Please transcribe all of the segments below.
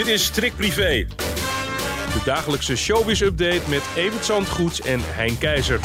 Dit is Strik Privé. De dagelijkse showbiz-update met Evert Zandgoeds en Hein Keizer.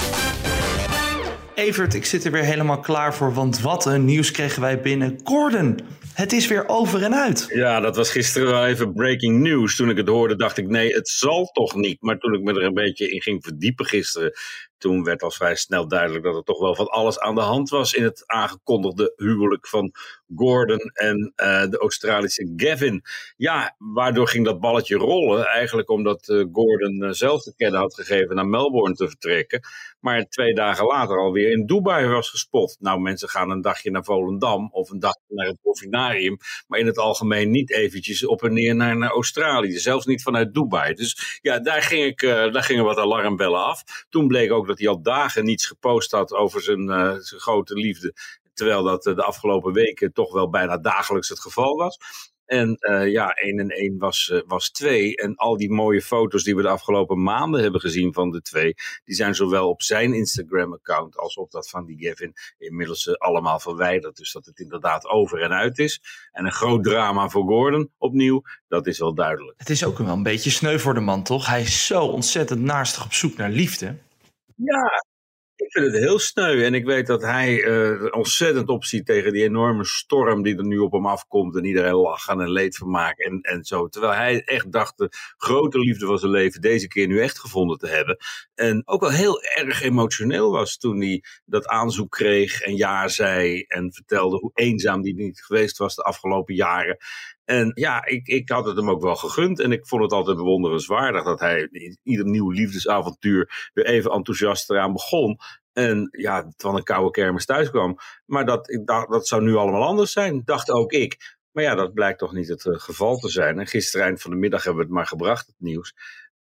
Evert, ik zit er weer helemaal klaar voor, want wat een nieuws kregen wij binnen. Gordon, het is weer over en uit. Ja, dat was gisteren wel even breaking news. Toen ik het hoorde, dacht ik: nee, het zal toch niet. Maar toen ik me er een beetje in ging verdiepen gisteren, toen werd al vrij snel duidelijk dat er toch wel van alles aan de hand was in het aangekondigde huwelijk van Gordon en uh, de Australische Gavin. Ja, waardoor ging dat balletje rollen? Eigenlijk omdat uh, Gordon uh, zelf te kennen had gegeven naar Melbourne te vertrekken. Maar twee dagen later alweer in Dubai was gespot. Nou, mensen gaan een dagje naar Volendam of een dagje naar het Dolfinarium. Maar in het algemeen niet eventjes op en neer naar, naar Australië. Zelfs niet vanuit Dubai. Dus ja, daar, ging ik, daar gingen wat alarmbellen af. Toen bleek ook dat hij al dagen niets gepost had over zijn, zijn grote liefde. Terwijl dat de afgelopen weken toch wel bijna dagelijks het geval was. En uh, ja, 1 en 1 was, uh, was 2. En al die mooie foto's die we de afgelopen maanden hebben gezien van de twee, die zijn zowel op zijn Instagram-account als op dat van die Gavin inmiddels allemaal verwijderd. Dus dat het inderdaad over en uit is. En een groot drama voor Gordon opnieuw, dat is wel duidelijk. Het is ook wel een beetje sneu voor de man, toch? Hij is zo ontzettend naastig op zoek naar liefde. Ja, ik vind het heel sneu. En ik weet dat hij uh, ontzettend opziet tegen die enorme storm die er nu op hem afkomt. En iedereen lachen en leed van maken en, en zo. Terwijl hij echt dacht de grote liefde van zijn leven deze keer nu echt gevonden te hebben. En ook wel heel erg emotioneel was toen hij dat aanzoek kreeg en ja zei. En vertelde hoe eenzaam hij niet geweest was de afgelopen jaren. En ja, ik, ik had het hem ook wel gegund. En ik vond het altijd bewonderenswaardig dat hij in ieder nieuw liefdesavontuur weer even enthousiast eraan begon. En ja, van een koude kermis thuis kwam. Maar dat, dat zou nu allemaal anders zijn, dacht ook ik. Maar ja, dat blijkt toch niet het uh, geval te zijn. En gisteren eind van de middag hebben we het maar gebracht, het nieuws.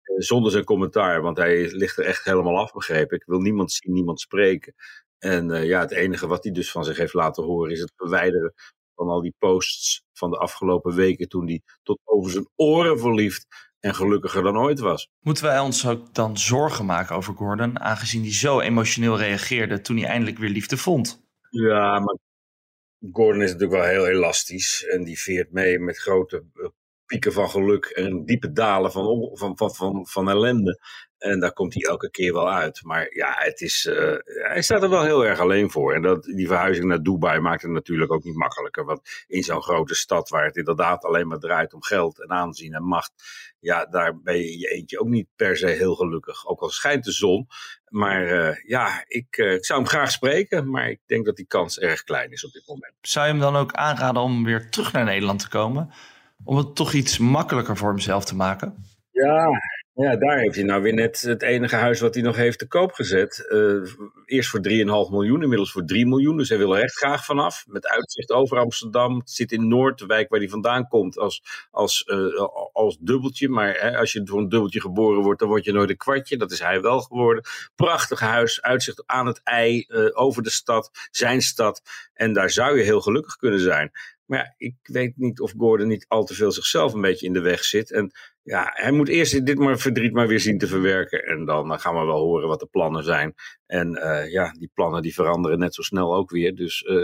Uh, zonder zijn commentaar, want hij ligt er echt helemaal af, begrepen. Ik wil niemand zien, niemand spreken. En uh, ja, het enige wat hij dus van zich heeft laten horen is het verwijderen van al die posts van de afgelopen weken toen hij tot over zijn oren verliefd en gelukkiger dan ooit was. Moeten wij ons ook dan zorgen maken over Gordon, aangezien hij zo emotioneel reageerde toen hij eindelijk weer liefde vond? Ja, maar Gordon is natuurlijk wel heel elastisch en die veert mee met grote pieken van geluk en diepe dalen van, van, van, van, van ellende. En daar komt hij elke keer wel uit. Maar ja, het is, uh, hij staat er wel heel erg alleen voor. En dat, die verhuizing naar Dubai maakt het natuurlijk ook niet makkelijker. Want in zo'n grote stad waar het inderdaad alleen maar draait om geld en aanzien en macht. Ja, daar ben je je eentje ook niet per se heel gelukkig. Ook al schijnt de zon. Maar uh, ja, ik, uh, ik zou hem graag spreken. Maar ik denk dat die kans erg klein is op dit moment. Zou je hem dan ook aanraden om weer terug naar Nederland te komen? Om het toch iets makkelijker voor hemzelf te maken? Ja, ja, daar heeft hij nou weer net het enige huis wat hij nog heeft te koop gezet. Uh, eerst voor 3,5 miljoen, inmiddels voor 3 miljoen. Dus hij wil er echt graag vanaf. Met uitzicht over Amsterdam. Het zit in Noord, de wijk waar hij vandaan komt, als, als, uh, als dubbeltje. Maar hè, als je voor een dubbeltje geboren wordt, dan word je nooit een kwartje. Dat is hij wel geworden. Prachtig huis, uitzicht aan het ei, uh, over de stad, zijn stad. En daar zou je heel gelukkig kunnen zijn. Maar ik weet niet of Gordon niet al te veel zichzelf een beetje in de weg zit. En ja, hij moet eerst dit maar verdriet maar weer zien te verwerken. En dan gaan we wel horen wat de plannen zijn. En uh, ja, die plannen die veranderen net zo snel ook weer. Dus uh,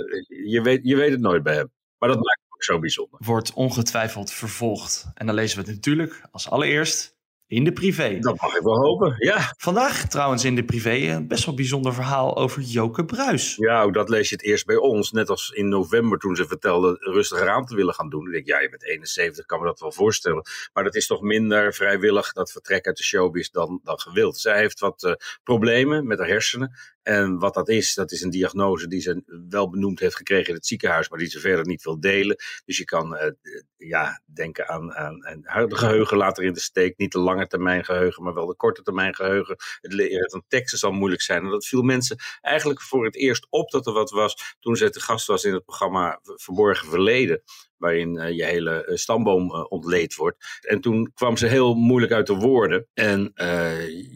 je, weet, je weet het nooit bij hem. Maar dat maakt het ook zo bijzonder. Wordt ongetwijfeld vervolgd. En dan lezen we het natuurlijk als allereerst in de privé. Dat mag ik wel hopen, ja. Vandaag trouwens in de privé een best wel bijzonder verhaal over Joke Bruis. Ja, dat lees je het eerst bij ons. Net als in november toen ze vertelde rustiger aan te willen gaan doen. Ik denk, ja, je bent 71, kan me dat wel voorstellen. Maar dat is toch minder vrijwillig, dat vertrek uit de showbiz, dan, dan gewild. Zij heeft wat uh, problemen met haar hersenen. En wat dat is, dat is een diagnose die ze wel benoemd heeft gekregen in het ziekenhuis, maar die ze verder niet wil delen. Dus je kan uh, ja, denken aan, aan, aan het geheugen later in de steek. Niet de lange termijn geheugen, maar wel de korte termijn geheugen. Het leren van teksten zal moeilijk zijn. En dat viel mensen eigenlijk voor het eerst op dat er wat was toen ze te gast was in het programma Verborgen Verleden. Waarin je hele stamboom ontleed wordt. En toen kwam ze heel moeilijk uit de woorden. En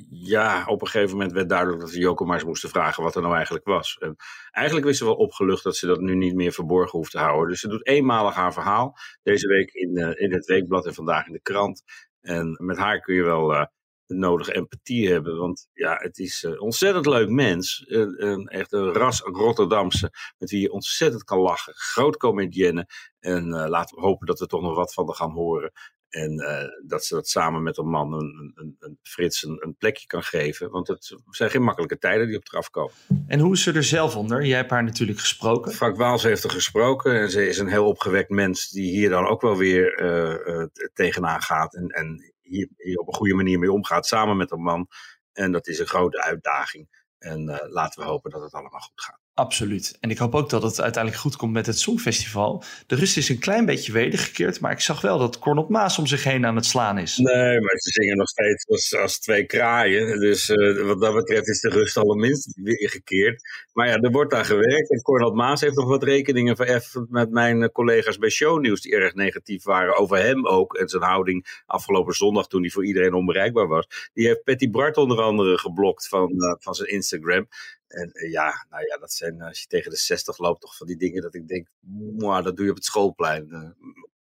ja, op een gegeven moment werd duidelijk dat ze Joko maar eens moesten vragen wat er nou eigenlijk was. En eigenlijk wist ze wel opgelucht dat ze dat nu niet meer verborgen hoeft te houden. Dus ze doet eenmalig haar verhaal. Deze week in, in het weekblad en vandaag in de krant. En met haar kun je wel de nodige empathie hebben. Want ja, het is een ontzettend leuk mens. Een, echt een ras Rotterdamse. Met wie je ontzettend kan lachen. Groot comedienne. En uh, laten we hopen dat we toch nog wat van haar gaan horen. En uh, dat ze dat samen met een man, een, een, een Frits, een, een, plekje kan geven. Want het zijn geen makkelijke tijden die op eraf komen. En hoe is ze er zelf onder? Jij hebt haar natuurlijk gesproken. Frank Waals heeft er gesproken. En ze is een heel opgewekt mens die hier dan ook wel weer uh, uh, tegenaan gaat. En, en hier, op een goede manier mee omgaat, samen met een man. En dat is een grote uitdaging. En uh, laten we hopen dat het allemaal goed gaat. Absoluut. En ik hoop ook dat het uiteindelijk goed komt met het Songfestival. De rust is een klein beetje wedergekeerd, maar ik zag wel dat Cornel Maas om zich heen aan het slaan is. Nee, maar ze zingen nog steeds als, als twee kraaien. Dus uh, wat dat betreft is de rust allerminst weergekeerd. Maar ja, er wordt aan gewerkt. En Cornel Maas heeft nog wat rekeningen vereffend met mijn eh, collega's bij Shownieuws, die erg negatief waren over hem ook. En zijn houding afgelopen zondag toen hij voor iedereen onbereikbaar was. Die heeft Patty Bart onder andere geblokt van, uh, van zijn Instagram. En uh, ja, nou ja, dat zijn als je tegen de 60 loopt toch van die dingen dat ik denk, mwah, dat doe je op het schoolplein. Uh,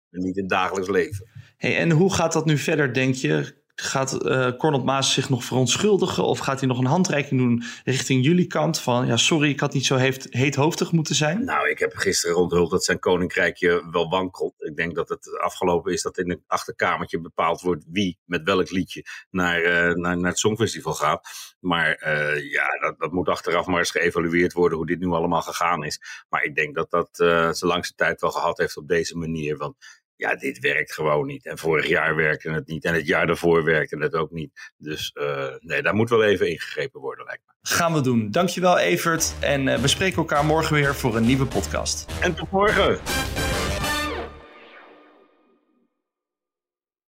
niet in het dagelijks leven. Hey, en hoe gaat dat nu verder, denk je? Gaat uh, Cornel Maas zich nog verontschuldigen? Of gaat hij nog een handreiking doen richting jullie kant? Van ja, sorry, ik had niet zo heet, heethoofdig moeten zijn. Nou, ik heb gisteren onthuld dat zijn koninkrijkje wel wankelt. Ik denk dat het afgelopen is dat in het achterkamertje bepaald wordt wie met welk liedje naar, uh, naar, naar het Songfestival gaat. Maar uh, ja, dat, dat moet achteraf maar eens geëvalueerd worden hoe dit nu allemaal gegaan is. Maar ik denk dat dat zijn langste tijd wel gehad heeft op deze manier. Want ja, dit werkt gewoon niet. En vorig jaar werkte het niet. En het jaar daarvoor werkte het ook niet. Dus uh, nee, daar moet wel even ingegrepen worden, lijkt me. Gaan we doen. Dankjewel, Evert. En uh, we spreken elkaar morgen weer voor een nieuwe podcast. En tot morgen.